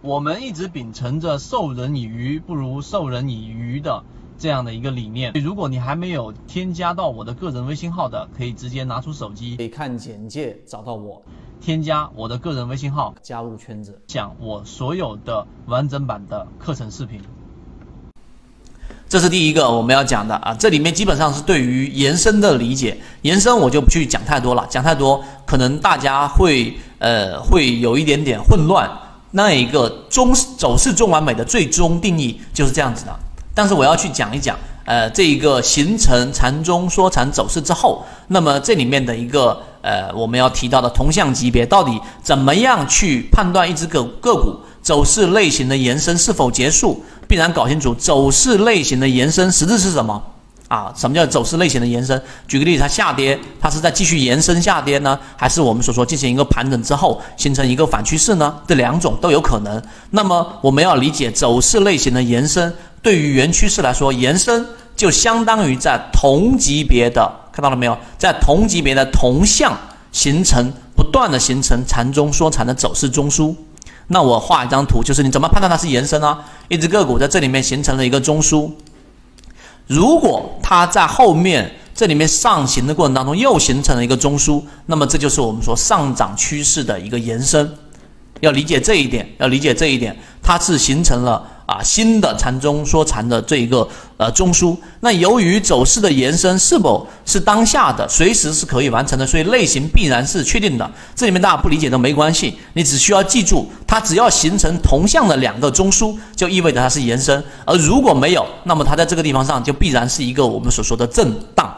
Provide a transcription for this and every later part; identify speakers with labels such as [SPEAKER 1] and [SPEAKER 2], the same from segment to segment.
[SPEAKER 1] 我们一直秉承着授人以鱼不如授人以渔的这样的一个理念。如果你还没有添加到我的个人微信号的，可以直接拿出手机，
[SPEAKER 2] 可以看简介找到我，
[SPEAKER 1] 添加我的个人微信号，
[SPEAKER 2] 加入圈子，
[SPEAKER 1] 讲我所有的完整版的课程视频。
[SPEAKER 3] 这是第一个我们要讲的啊，这里面基本上是对于延伸的理解，延伸我就不去讲太多了，讲太多可能大家会呃会有一点点混乱。那一个中走势中完美的最终定义就是这样子的，但是我要去讲一讲，呃，这一个形成禅中说禅走势之后，那么这里面的一个呃我们要提到的同向级别，到底怎么样去判断一只个个股走势类型的延伸是否结束？必然搞清楚走势类型的延伸实质是什么。啊，什么叫走势类型的延伸？举个例子，它下跌，它是在继续延伸下跌呢，还是我们所说进行一个盘整之后形成一个反趋势呢？这两种都有可能。那么我们要理解走势类型的延伸，对于原趋势来说，延伸就相当于在同级别的，看到了没有？在同级别的同向形成不断的形成缠中说缠的走势中枢。那我画一张图，就是你怎么判断它是延伸呢？一只个股在这里面形成了一个中枢。如果它在后面这里面上行的过程当中又形成了一个中枢，那么这就是我们说上涨趋势的一个延伸。要理解这一点，要理解这一点，它是形成了。啊，新的禅中说禅的这一个呃中枢，那由于走势的延伸是否是当下的，随时是可以完成的，所以类型必然是确定的。这里面大家不理解都没关系，你只需要记住，它只要形成同向的两个中枢，就意味着它是延伸；而如果没有，那么它在这个地方上就必然是一个我们所说的震荡，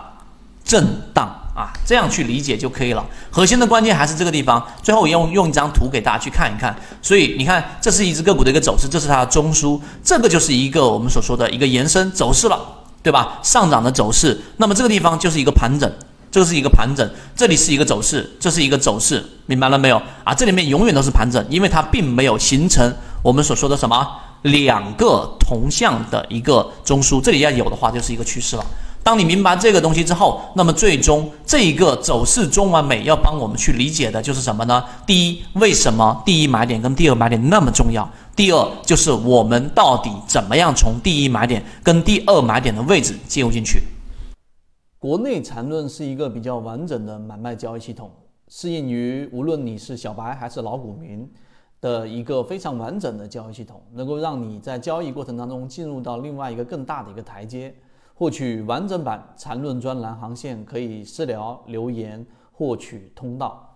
[SPEAKER 3] 震荡。这样去理解就可以了。核心的关键还是这个地方。最后我用用一张图给大家去看一看。所以你看，这是一只个股的一个走势，这是它的中枢，这个就是一个我们所说的一个延伸走势了，对吧？上涨的走势。那么这个地方就是一个盘整，这是一个盘整，这里是一个走势，这是一个走势，明白了没有？啊，这里面永远都是盘整，因为它并没有形成我们所说的什么两个同向的一个中枢。这里要有的话，就是一个趋势了。当你明白这个东西之后，那么最终这一个走势中完美要帮我们去理解的就是什么呢？第一，为什么第一买点跟第二买点那么重要？第二，就是我们到底怎么样从第一买点跟第二买点的位置介入进去？
[SPEAKER 2] 国内缠论是一个比较完整的买卖交易系统，适应于无论你是小白还是老股民的一个非常完整的交易系统，能够让你在交易过程当中进入到另外一个更大的一个台阶。获取完整版缠论专栏航线，可以私聊留言获取通道。